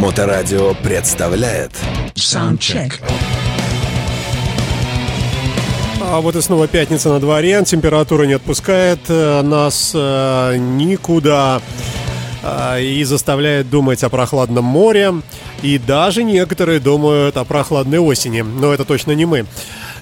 Моторадио представляет Soundcheck. А вот и снова пятница на дворе, температура не отпускает э, нас э, никуда э, и заставляет думать о прохладном море. И даже некоторые думают о прохладной осени, но это точно не мы.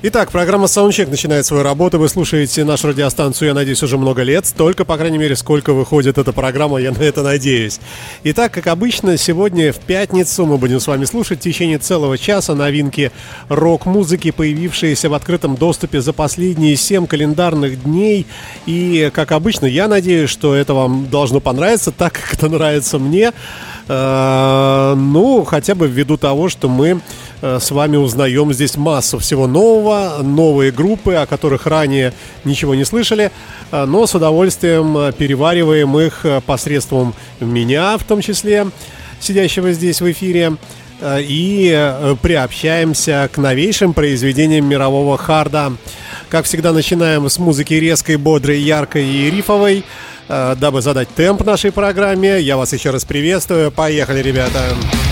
Итак, программа Soundcheck начинает свою работу. Вы слушаете нашу радиостанцию, я надеюсь, уже много лет. Столько, по крайней мере, сколько выходит эта программа, я на это надеюсь. Итак, как обычно, сегодня в пятницу мы будем с вами слушать в течение целого часа новинки рок-музыки, появившиеся в открытом доступе за последние 7 календарных дней. И, как обычно, я надеюсь, что это вам должно понравиться, так как это нравится мне. Э, ну, хотя бы ввиду того, что мы с вами узнаем здесь массу всего нового, новые группы, о которых ранее ничего не слышали, э, но с удовольствием перевариваем их посредством меня, в том числе, сидящего здесь в эфире, и приобщаемся к новейшим произведениям мирового харда. Как всегда, начинаем с музыки резкой, бодрой, яркой и рифовой. Э, дабы задать темп нашей программе. Я вас еще раз приветствую. Поехали, ребята! Ребята!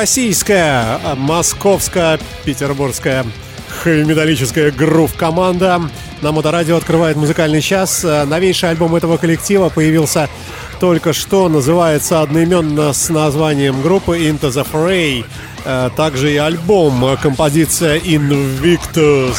Российская, московская, петербургская металлическая грув-команда. На Моторадио открывает музыкальный час. Новейший альбом этого коллектива появился только что. Называется одноименно с названием группы Into the Fray. Э, также и альбом, композиция Invictus.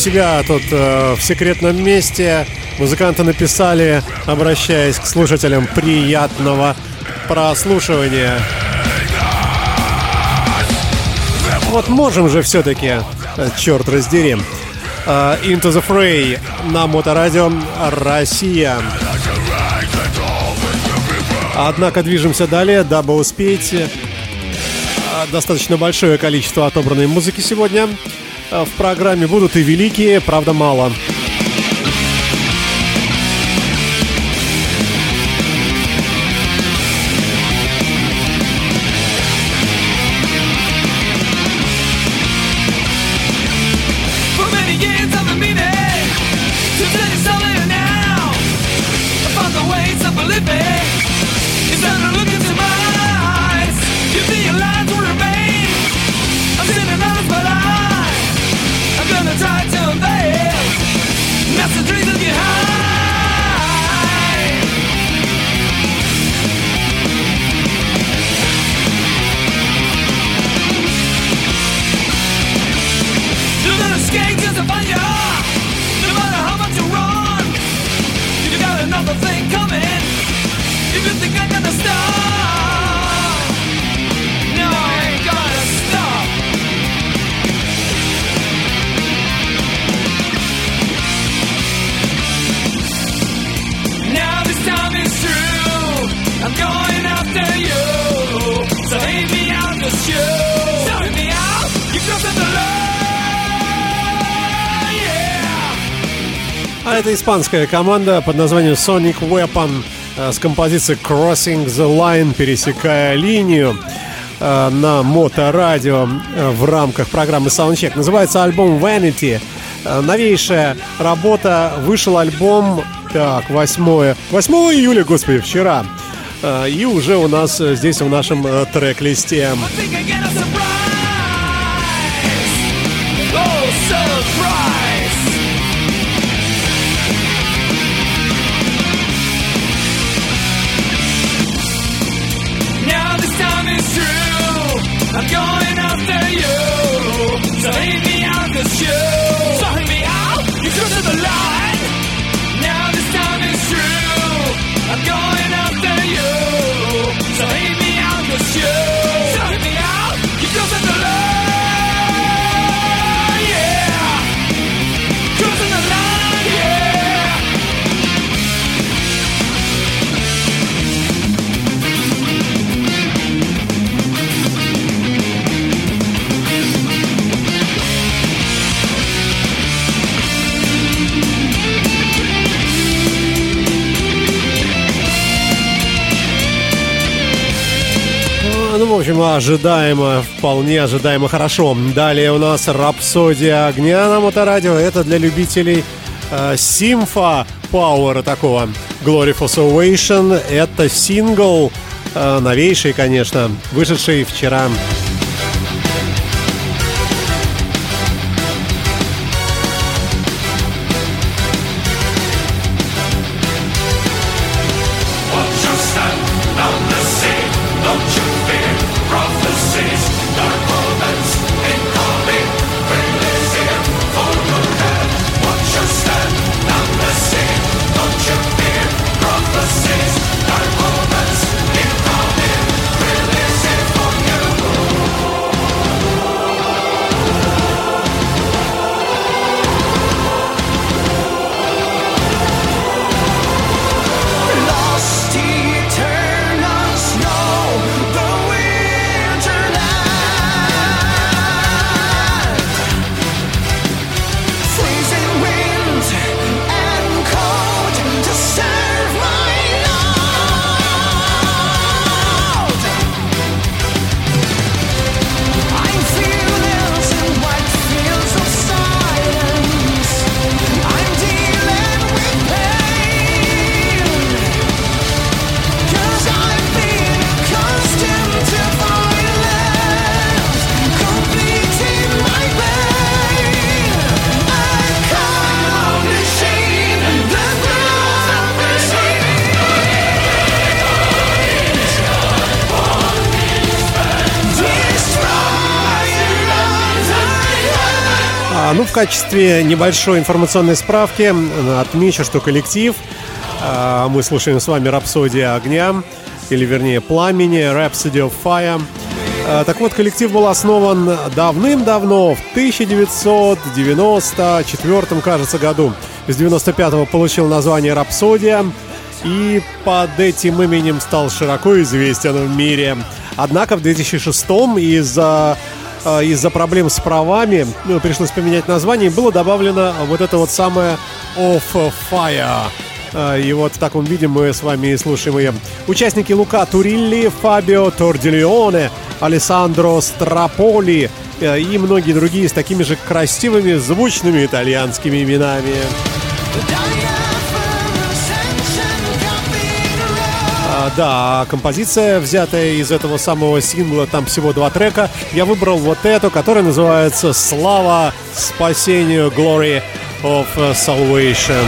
Себя тут э, в секретном месте музыканты написали, обращаясь к слушателям, приятного прослушивания. Вот можем же все-таки, э, черт раздери. Uh, Into the Fray на Моторадио Россия. Однако движемся далее, дабы успеть достаточно большое количество отобранной музыки сегодня. Э, в программе будут и великие, правда мало. Это испанская команда под названием Sonic Weapon э, с композицией Crossing the Line, пересекая линию э, на моторадио э, в рамках программы Soundcheck. Называется альбом Vanity. Новейшая работа. Вышел альбом, так, 8, 8 июля, господи, вчера. И уже у нас здесь в нашем трек-листе. Общем, ожидаемо, вполне ожидаемо хорошо. Далее у нас «Рапсодия огня» на моторадио. Это для любителей э, симфа пауэра такого. «Glory for Salvation» — это сингл, э, новейший, конечно, вышедший вчера. в качестве небольшой информационной справки отмечу, что коллектив, а, мы слушаем с вами «Рапсодия огня», или вернее «Пламени», «Rhapsody of Fire». А, так вот, коллектив был основан давным-давно, в 1994, кажется, году. С 95-го получил название «Рапсодия», и под этим именем стал широко известен в мире. Однако в 2006 из-за из-за проблем с правами ну, пришлось поменять название, было добавлено вот это вот самое Off Fire. А, и вот в таком виде мы с вами слушаем ее. Участники Лука Турилли, Фабио Тордилионе, Алессандро Страполи э, и многие другие с такими же красивыми, звучными итальянскими именами. Да, композиция, взятая из этого самого сингла, там всего два трека. Я выбрал вот эту, которая называется «Слава спасению», «Glory of Salvation».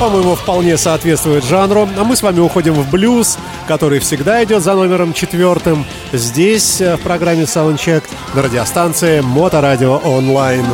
По-моему, вполне соответствует жанру. А мы с вами уходим в блюз, который всегда идет за номером четвертым. Здесь, э, в программе Soundcheck, на радиостанции Моторадио Онлайн.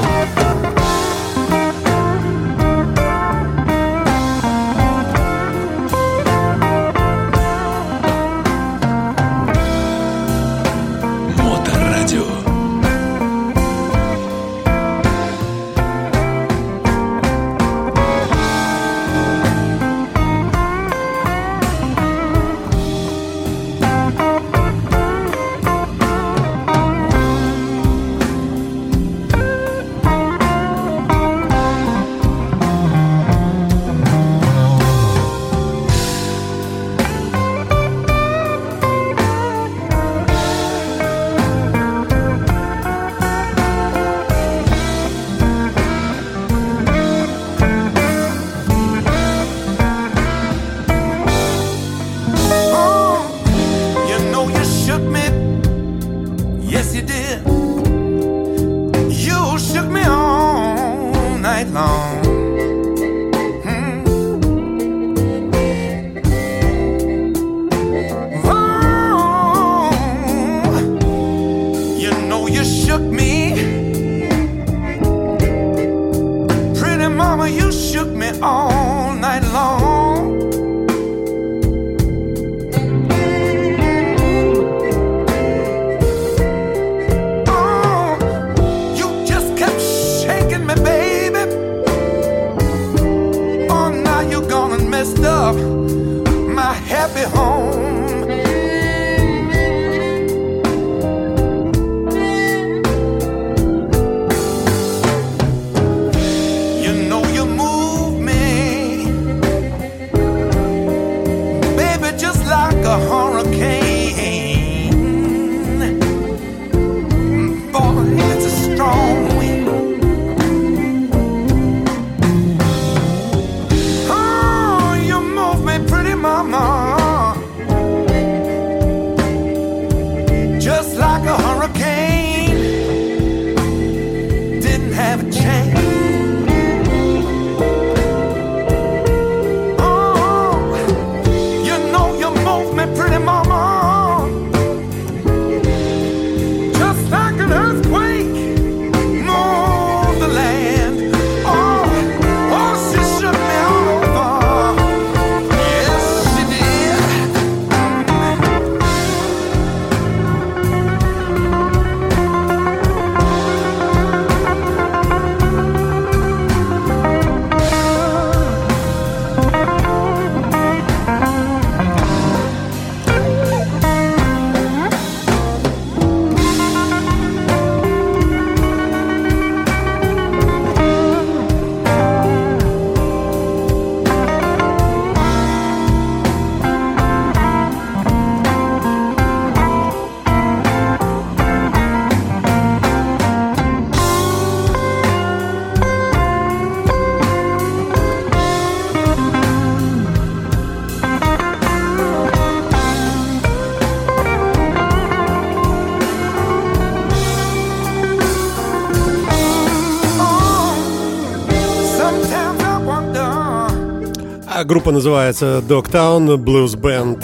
Группа называется Dogtown Blues Band.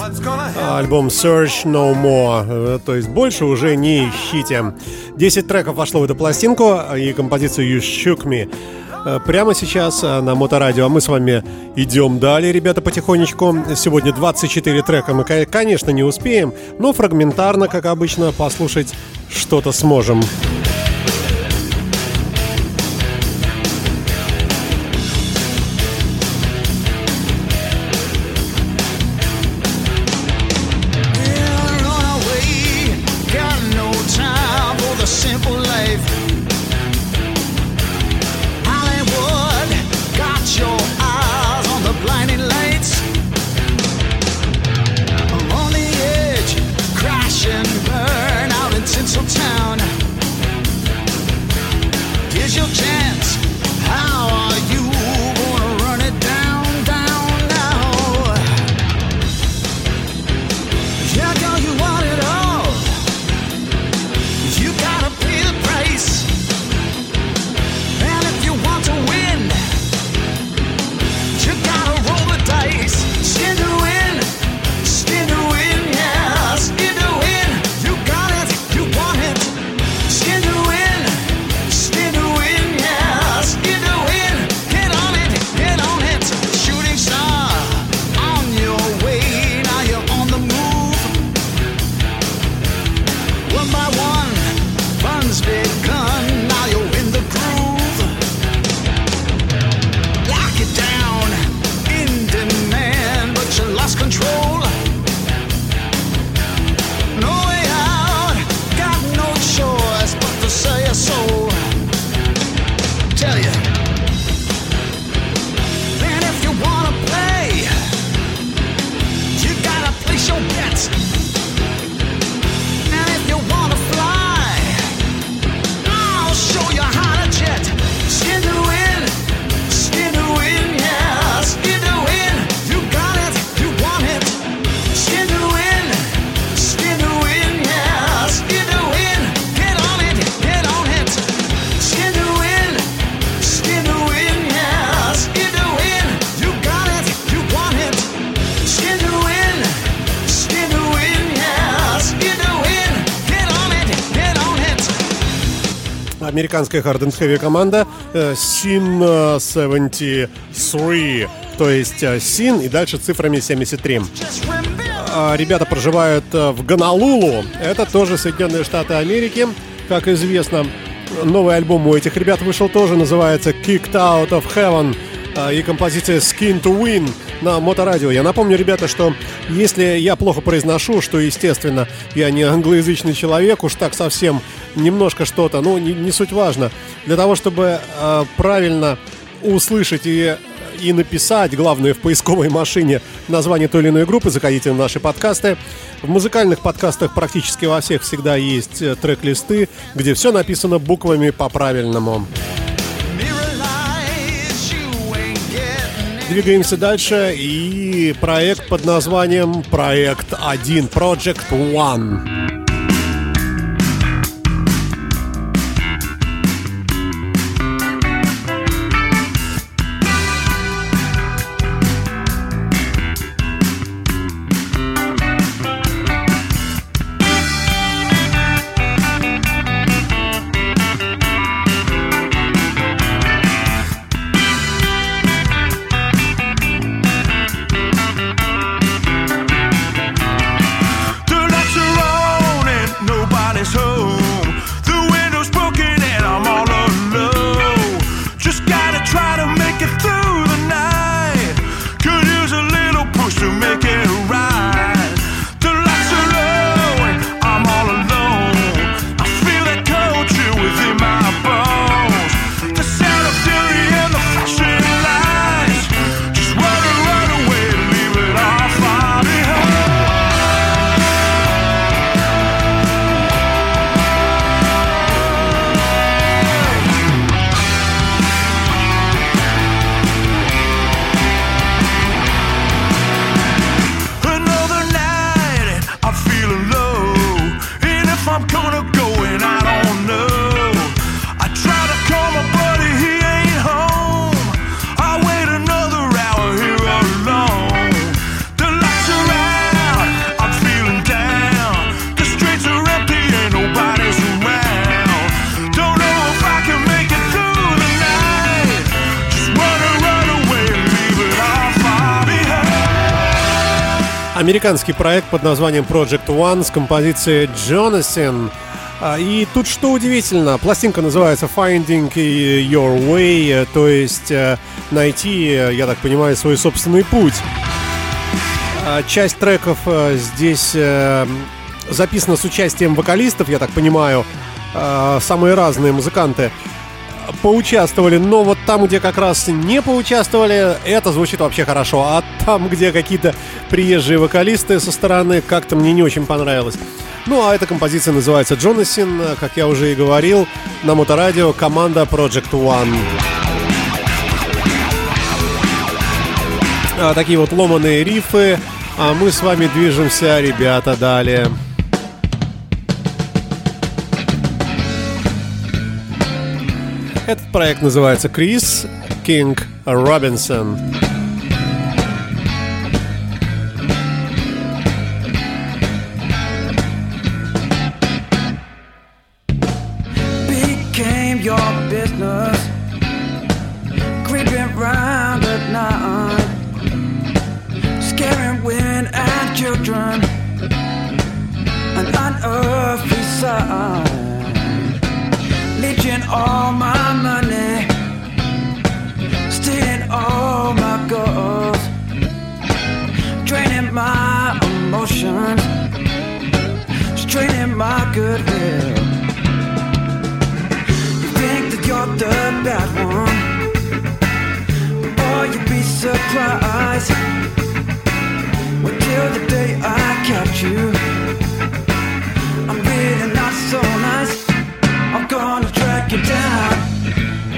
Альбом Search No More. Э, то есть больше уже не ищите. 10 треков вошло в эту пластинку и композицию You Shook Me. Э, прямо сейчас э, на Моторадио. А мы с вами идем далее, ребята, потихонечку. Сегодня 24 трека мы, конечно, не успеем, но фрагментарно, как обычно, послушать что-то сможем. Американская hard and heavy команда Sin 73, то есть Sin и дальше цифрами 73. Ребята проживают в Гонолулу, это тоже Соединенные Штаты Америки, как известно. Новый альбом у этих ребят вышел тоже, называется Kicked Out of Heaven и композиция Skin to Win на моторадио. Я напомню, ребята, что если я плохо произношу, что, естественно, я не англоязычный человек, уж так совсем немножко что-то, ну, не, не суть важно. Для того, чтобы э, правильно услышать и и написать, главное, в поисковой машине название той или иной группы, заходите в наши подкасты. В музыкальных подкастах практически во всех всегда есть э, трек-листы, где все написано буквами по-правильному. Двигаемся дальше и проект под названием Проект 1, Project One. Американский проект под названием Project One с композицией Jonathan. А, и тут что удивительно, пластинка называется Finding Your Way, то есть э, найти, я так понимаю, свой собственный путь. А, часть треков э, здесь э, записана с участием вокалистов, я так понимаю, самые разные музыканты поучаствовали, но вот там, где как раз не поучаствовали, это звучит вообще хорошо. А там, где какие-то приезжие вокалисты со стороны, как-то мне не очень понравилось. Ну, а эта композиция называется «Джонасин», как я уже и говорил, на моторадио команда Project One. А, такие вот ломаные рифы, а мы с вами движемся, ребята, далее. Этот проект называется «Крис Кинг Робинсон». children an unearthly sound taking all my money, stealing all my goals, draining my emotions, straining my goodwill. You think that you're the bad one, boy, you'd be surprised. Until the day I catch you, I'm really not so nice. I'm gonna track you down.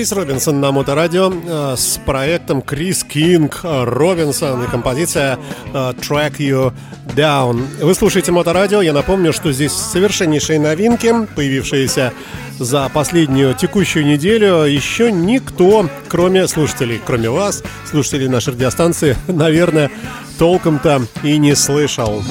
Крис Робинсон на Моторадио э, с проектом Крис Кинг Робинсон и композиция э, Track You Down. Вы слушаете Моторадио. Я напомню, что здесь совершеннейшие новинки, появившиеся за последнюю текущую неделю. Еще никто, кроме слушателей, кроме вас, слушателей нашей радиостанции, наверное, толком-то и не слышал.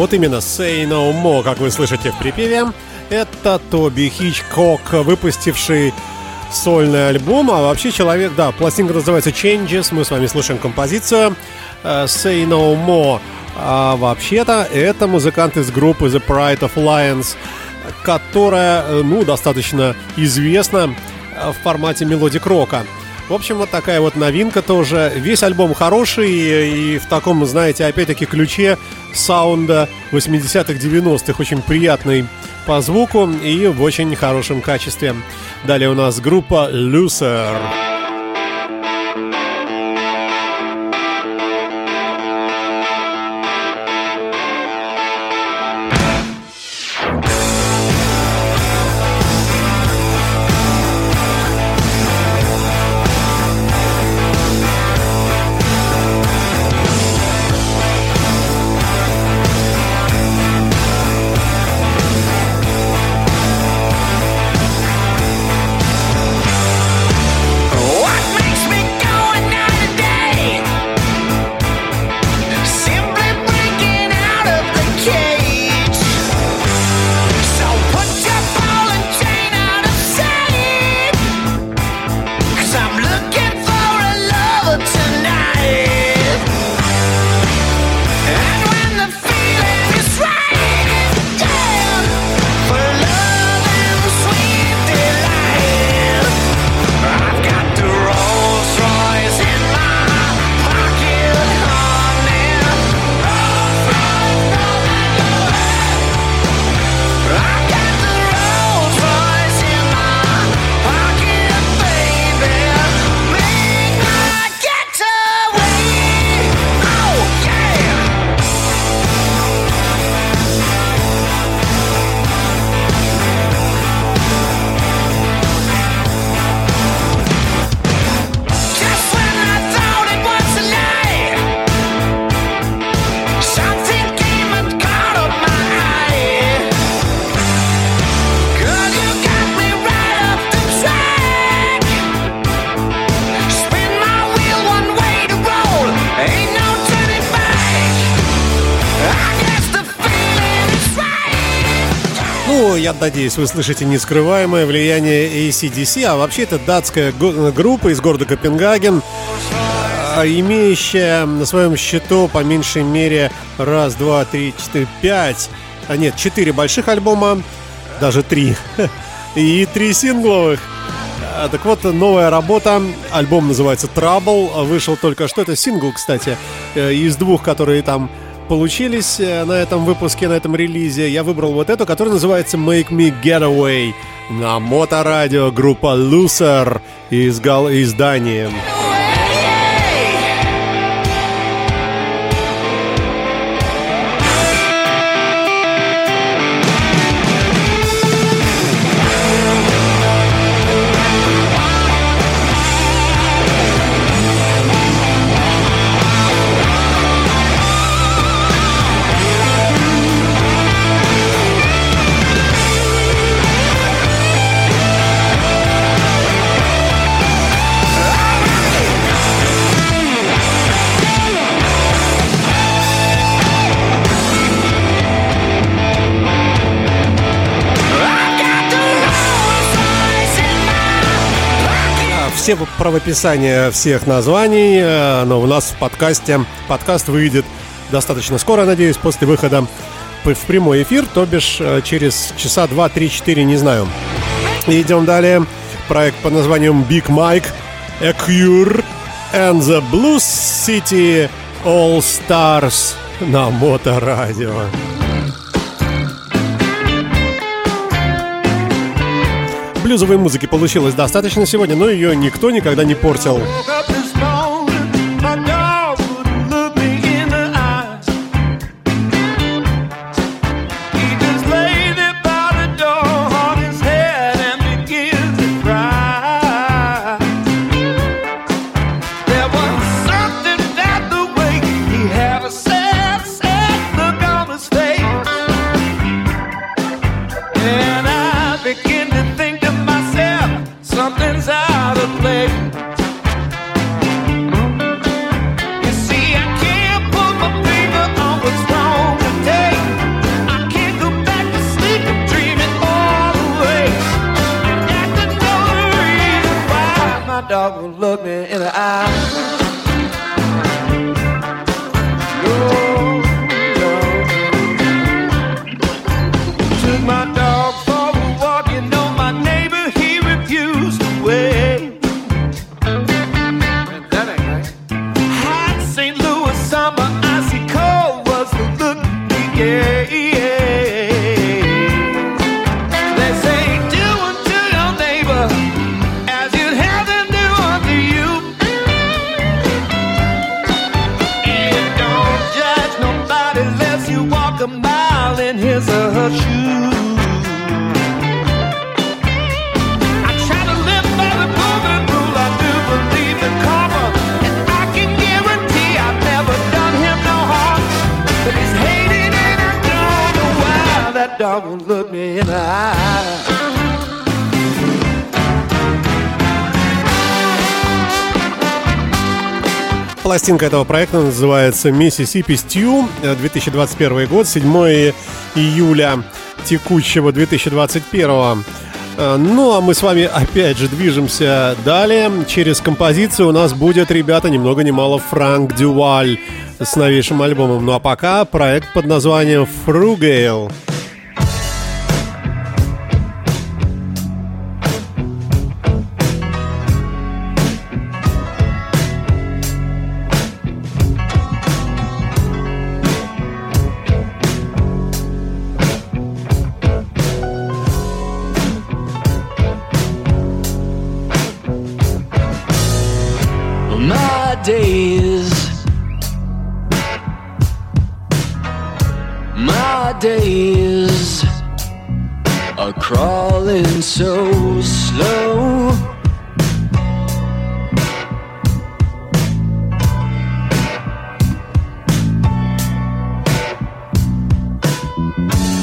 Вот именно Say No More, как вы слышите в припеве. Это Тоби Хичкок, выпустивший сольный альбом, а вообще человек, да, пластинка называется Changes, мы с вами слушаем композицию э, Say No More. А вообще-то это музыкант из группы The Pride of Lions, которая, э, ну, достаточно известна э, в формате melodic рока. В общем, вот такая вот новинка тоже. Весь альбом хороший и, и в таком, знаете, опять-таки ключе саунда 80-х, 90-х. Очень приятный по звуку и в очень хорошем качестве. Далее у нас группа Lucer. Ну, надеюсь, вы слышите нескрываемое влияние ACDC, а вообще это датская группа из города Копенгаген, а, имеющая на своем счету по меньшей мере раз, два, три, четыре, пять, а нет, четыре больших альбома, даже три, и три сингловых. А, так вот, новая работа, альбом называется Trouble, вышел только что, это сингл, кстати, э, из двух, которые там получились э, на этом выпуске, на этом релизе. Я выбрал вот эту, которая называется Make Me Getaway на моторадио группа Loser из, Гал... из Дании. Все правописания всех названий, э, но у нас в подкасте. Подкаст выйдет достаточно скоро, надеюсь, после выхода в прямой эфир, то бишь э, через часа 2, 3, 4, не знаю. Идем далее. Проект под названием Big Mike, A and the Blues City All Stars на Моторадио. Блюзовой музыки получилось достаточно сегодня, но ее никто никогда не портил. Пластинка этого проекта называется Mississippi Stew, 2021 год, 7 июля текущего 2021. Э, ну, а мы с вами опять же движемся далее. Через композицию у нас будет, ребята, ни много ни мало Франк Дюваль с новейшим альбомом. Ну а пока проект под названием shoes. are crawling so slow.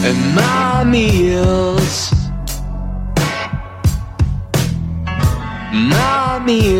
And my meals, my meals.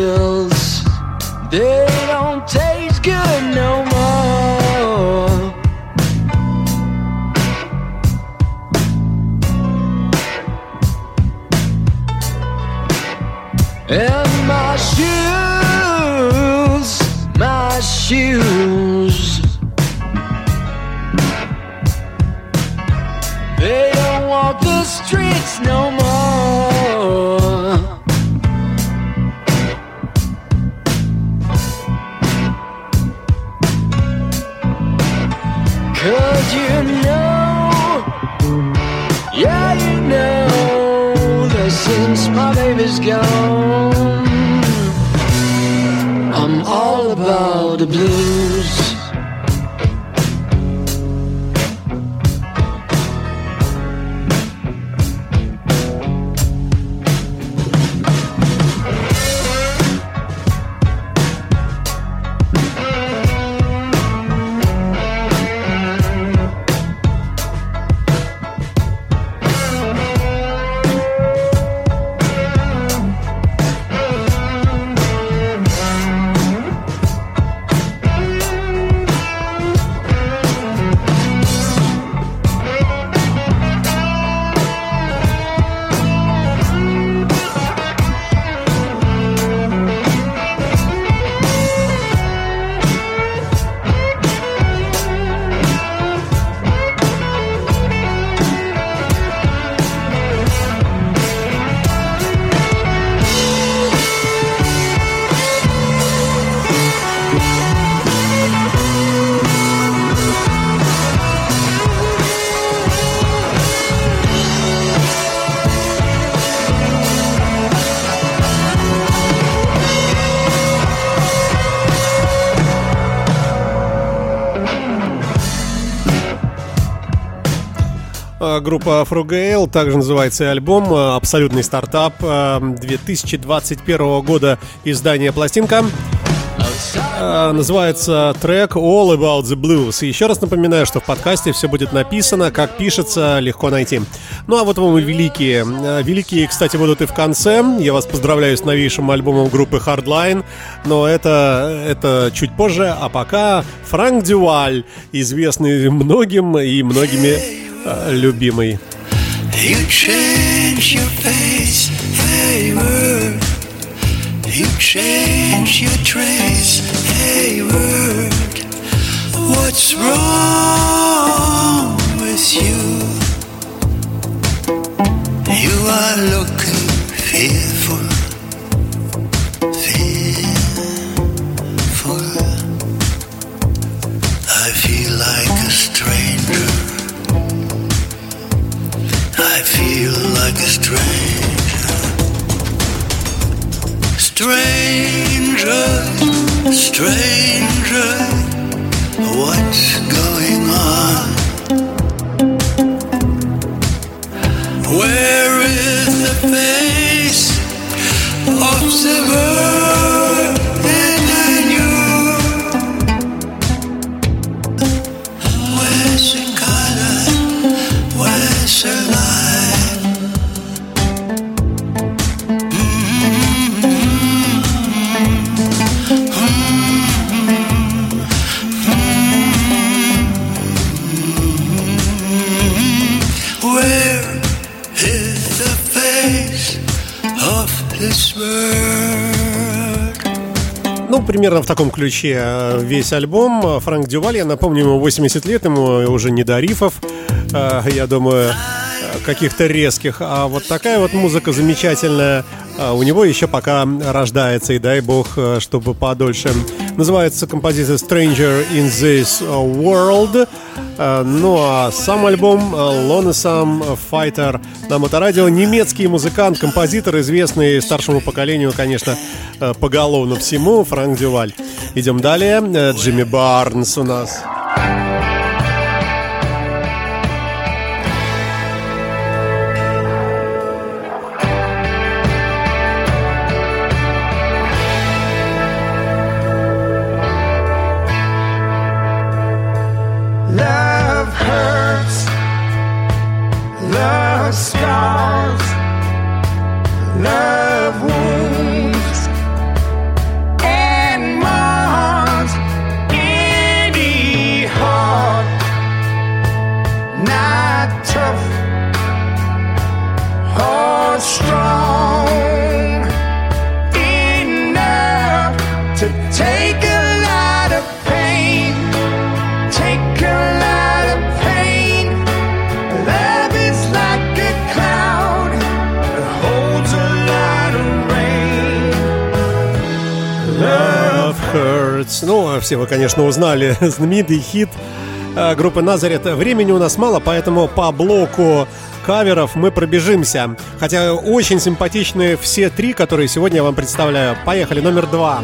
Группа Фругейл, также называется альбом, а, абсолютный стартап а, 2021 года издания пластинка. А, Называется трек All About the Blues. Еще раз напоминаю, что в подкасте все будет написано, как пишется, легко найти. Ну а вот вам и великие. Великие, кстати, будут и в конце. Я вас поздравляю с новейшим альбомом группы Hardline. Но это, это чуть позже. А пока Франк Дюваль, известный многим и многими любимый. You change your face, hey word. You change your trace, hey word. What's wrong with you? You are looking fearful, fearful. Like a stranger. Stranger, stranger, what's going on? Примерно в таком ключе э, весь альбом. Франк Дюваль, я напомню, ему 80 лет, ему уже не до рифов, э, я думаю, э, каких-то резких. А вот такая вот музыка замечательная у него еще пока рождается, и дай бог, чтобы подольше. Называется композиция Stranger in This World. Э, Ну а сам альбом э, Lonesome Fighter на моторадио. Немецкий музыкант, композитор, известный старшему поколению, конечно, э, поголовно всему, Франк Дюваль. Идем далее. Э, Джимми Барнс у нас. Hurts. Ну, все вы, конечно, узнали знаменитый хит э, группы Назарет. Времени у нас мало, поэтому по блоку каверов мы пробежимся. Хотя очень симпатичные все три, которые сегодня я вам представляю. Поехали, номер два.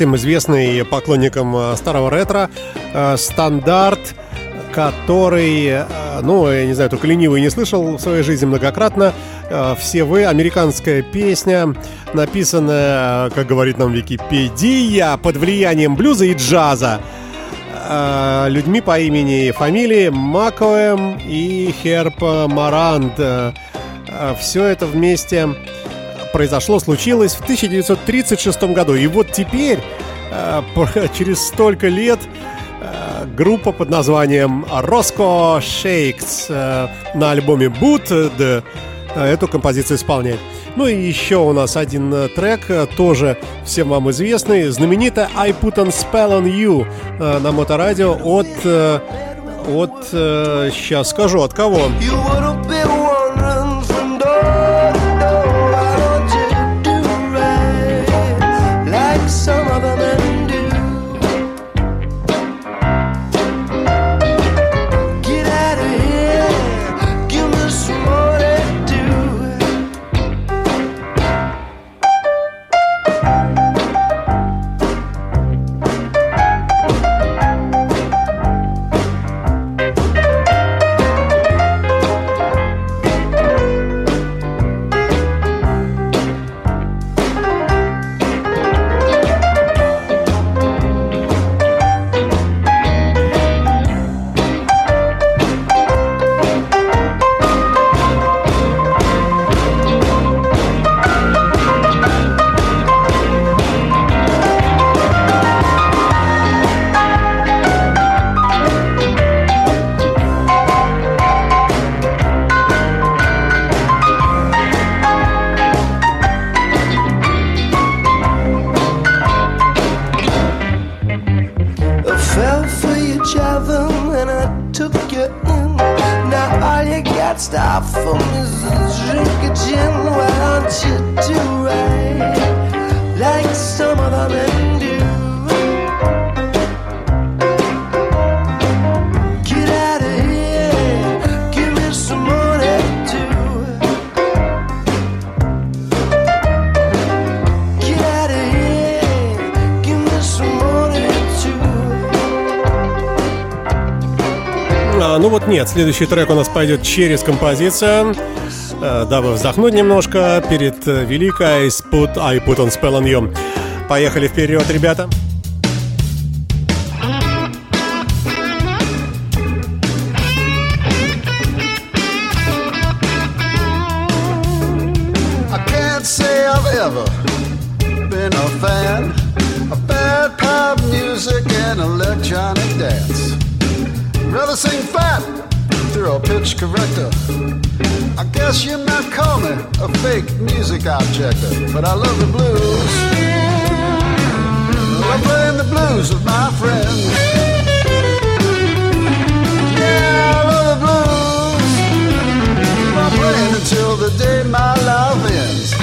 Всем известный поклонникам э, старого ретро э, стандарт, который, э, ну, я не знаю, только ленивый не слышал в своей жизни многократно. Все вы, американская песня, написанная, как говорит нам Википедия, под влиянием блюза и джаза людьми по имени и фамилии Макоэм и Херп Маранд. Все это вместе произошло, случилось в 1936 году. И вот теперь, э, через столько лет, э, группа под названием Roscoe Shakes э, на альбоме Boot эту композицию исполняет. Ну и еще у нас один трек, тоже всем вам известный, знаменитая I Put on Spell on You на моторадио от... от... сейчас скажу, от кого? stop for drink a Gin. Why don't you do right? Like some other men. Нет, следующий трек у нас пойдет через композицию. Э, Дабы вздохнуть немножко перед э, великой I put, I put on spell on you. Поехали вперед, ребята. I sing fat through a pitch corrector. I guess you might call me a fake music objector, but I love the blues. I love playing the blues with my friends. Yeah, I love the blues. I'm playing until the day my life ends.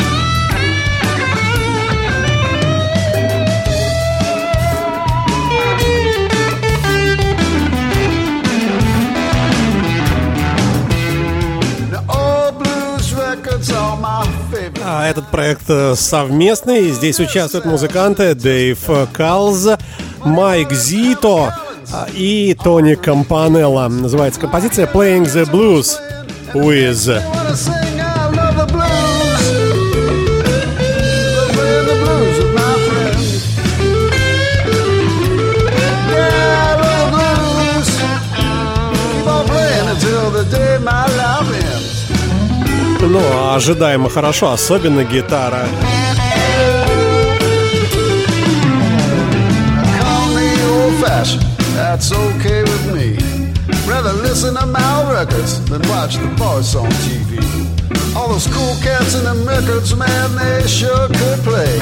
А, Этот проект э, совместный. Здесь участвуют музыканты Дэйв Калз, Майк Зито а, и Тони Кампанелла. Называется композиция Playing the Blues with. Ну, ожидаемо хорошо, особенно гитара. That's okay with me. Rather listen to my records than watch the voice on TV. All those cool cats in them records, man, they sure could play.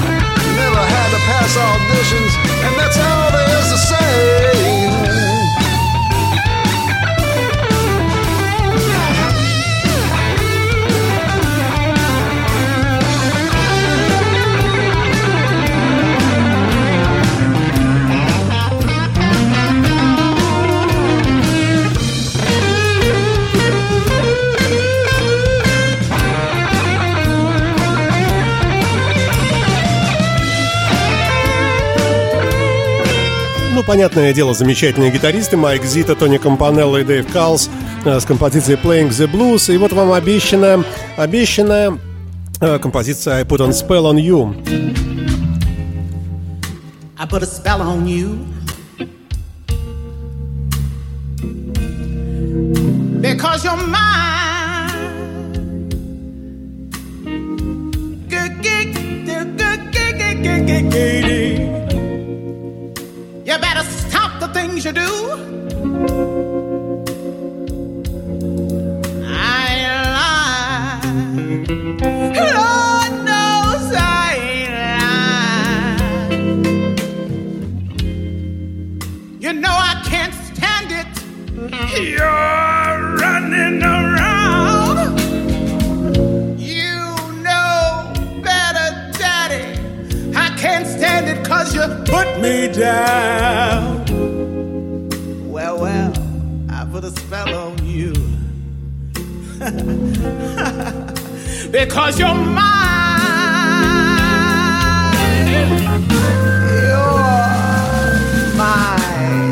Never had to pass auditions, and that's all there is to say. Понятное дело, замечательные гитаристы Майк Зита, Тони Кампанелло и Дэйв Калс э, с композицией Playing the Blues. И вот вам обещанная, обещанная э, композиция I Put on Spell on You. I put a spell on you. Because you're mine. You better stop the things you do. I lying. Lord knows I lying. You know I can't stand it. You're running around. Stand it cause you put me down. Well, well, I put a spell on you. because you're mine. You're mine.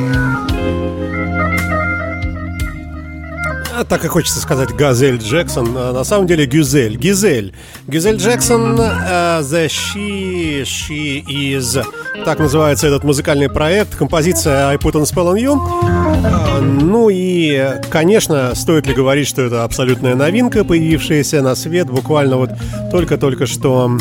Так и хочется сказать Газель Джексон, а на самом деле Гюзель. Гизель. Гюзель Джексон э, The She, She Is. Так называется этот музыкальный проект. Композиция I Put on Spell on You. Э, Ну и, конечно, стоит ли говорить, что это абсолютная новинка, появившаяся на свет буквально вот только-только что.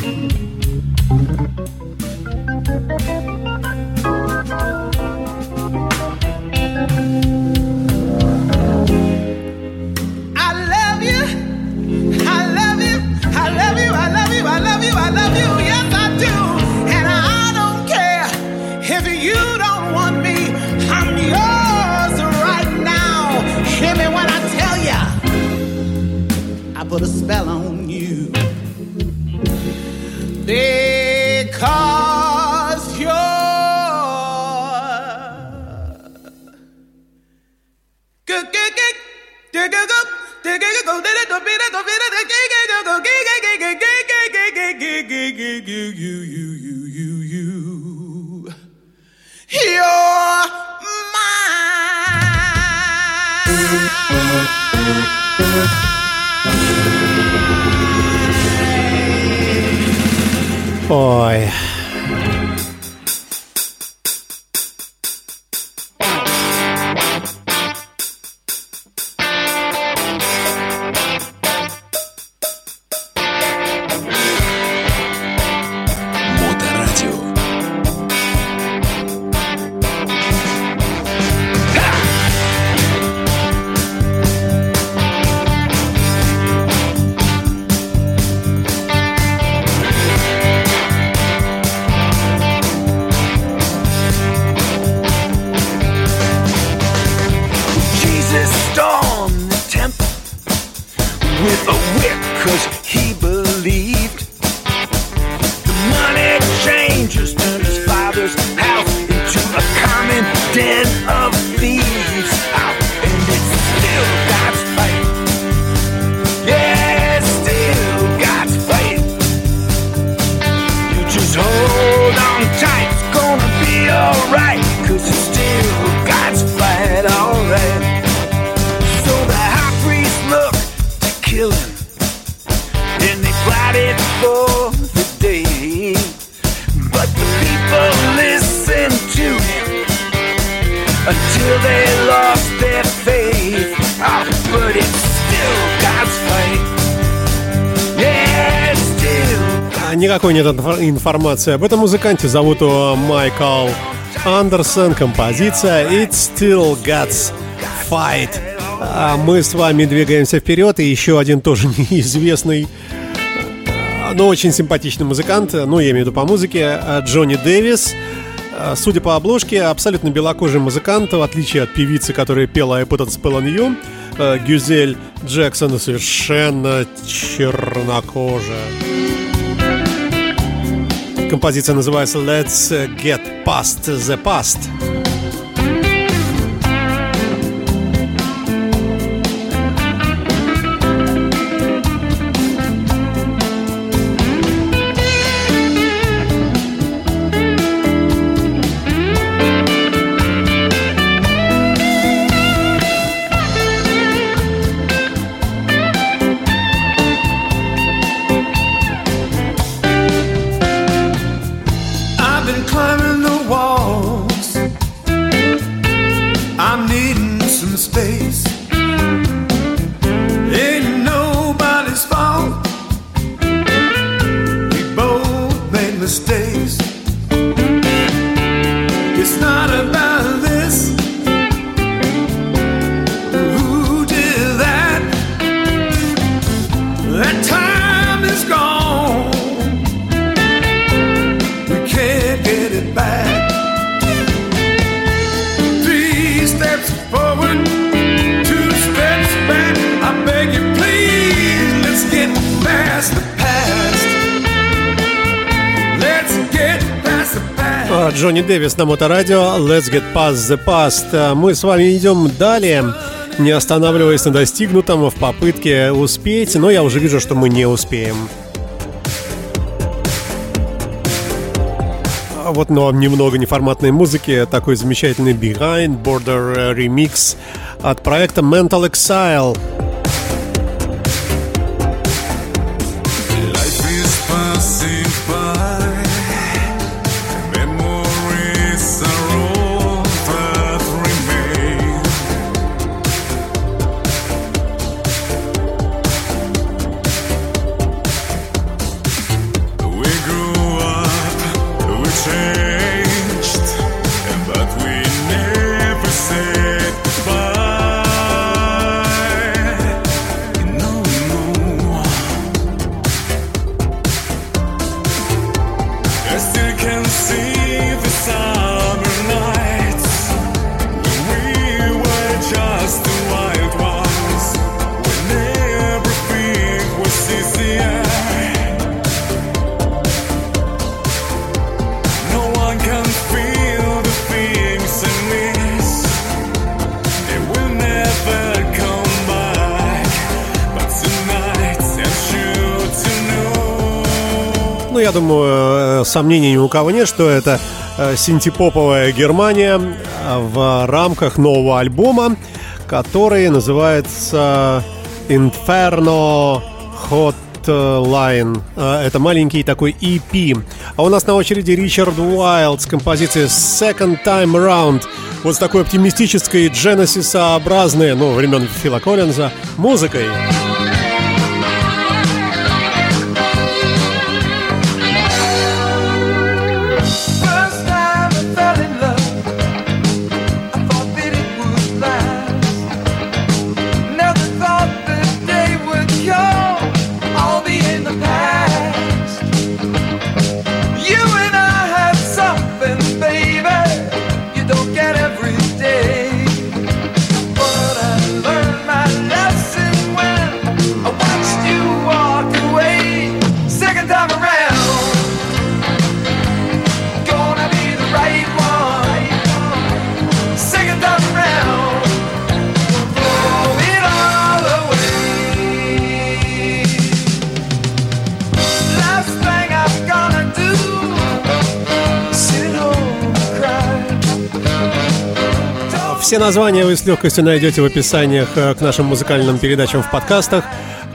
Ой. Нет инфор- информации об этом музыканте. Зовут его Майкл Андерсон. Композиция It's Still God's Fight. А Мы с вами двигаемся вперед. И еще один тоже неизвестный, а, но очень симпатичный музыкант. Ну, я имею в виду по музыке. а, Джонни Дэвис. А, Судя по обложке, абсолютно белокожий музыкант, в отличие от певицы, которая пела I Put a Spell on You, э, Гюзель Джексон совершенно чернокожая. Композиция называется Let's Get Past the Past. Дэвис на Моторадио Let's Get Past the Past. А, Мы с вами идем далее, не останавливаясь на достигнутом в попытке успеть, но я уже вижу, что мы не успеем. А Вот, но немного неформатной музыки, такой замечательный Behind Border ремикс от проекта Mental Exile. Life is passing я думаю, э, сомнений ни у кого нет, что это э, синтепоповая Германия э, в рамках нового альбома, который называется Inferno Hotline. Это маленький такой EP. А у нас на очереди Ричард Уайлд с композицией Second Time Around. Вот с такой оптимистической Genesis-образной, ну, времен Фила Коллинза, музыкой. First Все названия вы с легкостью найдете в описаниях э, к нашим музыкальным передачам в подкастах.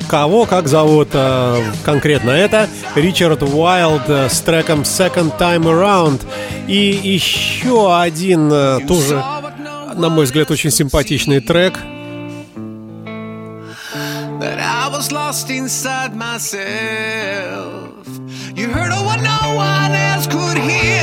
Кого как зовут э, конкретно это? Ричард Уайлд э, с треком Second Time Around. И еще один тоже, на мой взгляд, очень симпатичный трек. You heard of what no one else could hear,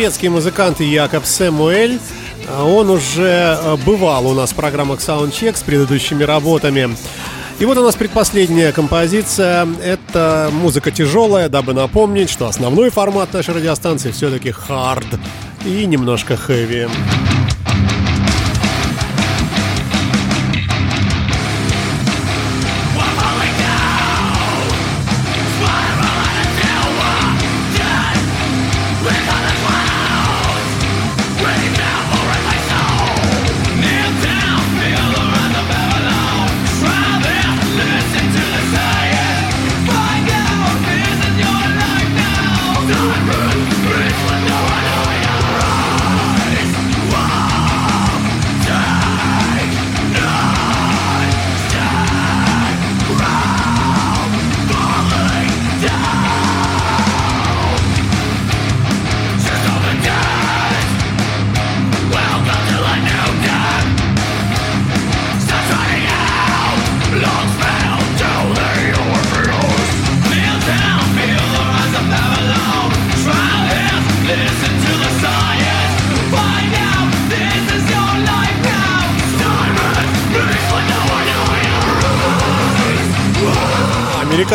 Шведский музыкант Якоб Сэмуэль. А Он уже э, бывал у нас в программах Soundcheck с предыдущими работами. И вот у нас предпоследняя композиция. Это музыка тяжелая, дабы напомнить, что основной формат нашей радиостанции все-таки хард и немножко хэви.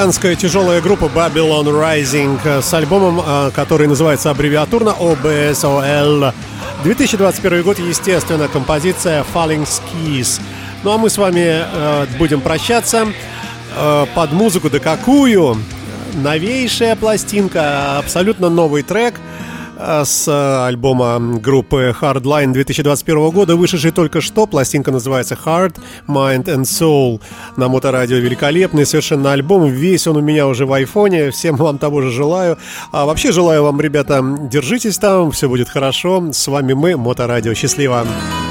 Американская тяжелая группа Babylon Rising э, с альбомом, э, который называется аббревиатурно OBSOL. 2021 год, естественно, композиция Falling Skis. Ну а мы с вами э, будем прощаться э, под музыку. Да какую? Новейшая пластинка, абсолютно новый трек с э, альбома группы Hardline 2021 года, вышедший только что. Пластинка называется Heart, Mind and Soul на моторадио. Великолепный совершенно альбом. Весь он у меня уже в айфоне. Всем вам того же желаю. А вообще желаю вам, ребята, держитесь там, все будет хорошо. С вами мы, Моторадио. Счастливо! Was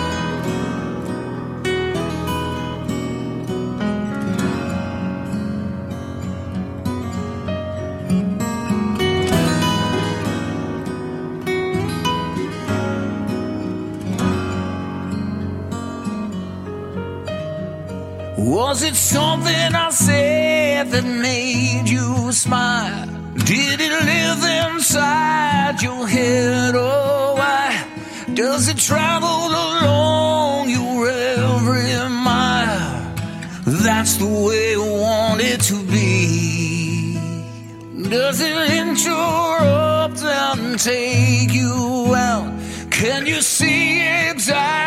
Did it live inside your head? Oh, why does it travel along your every mile? That's the way I want it to be. Does it interrupt and take you out? Can you see exactly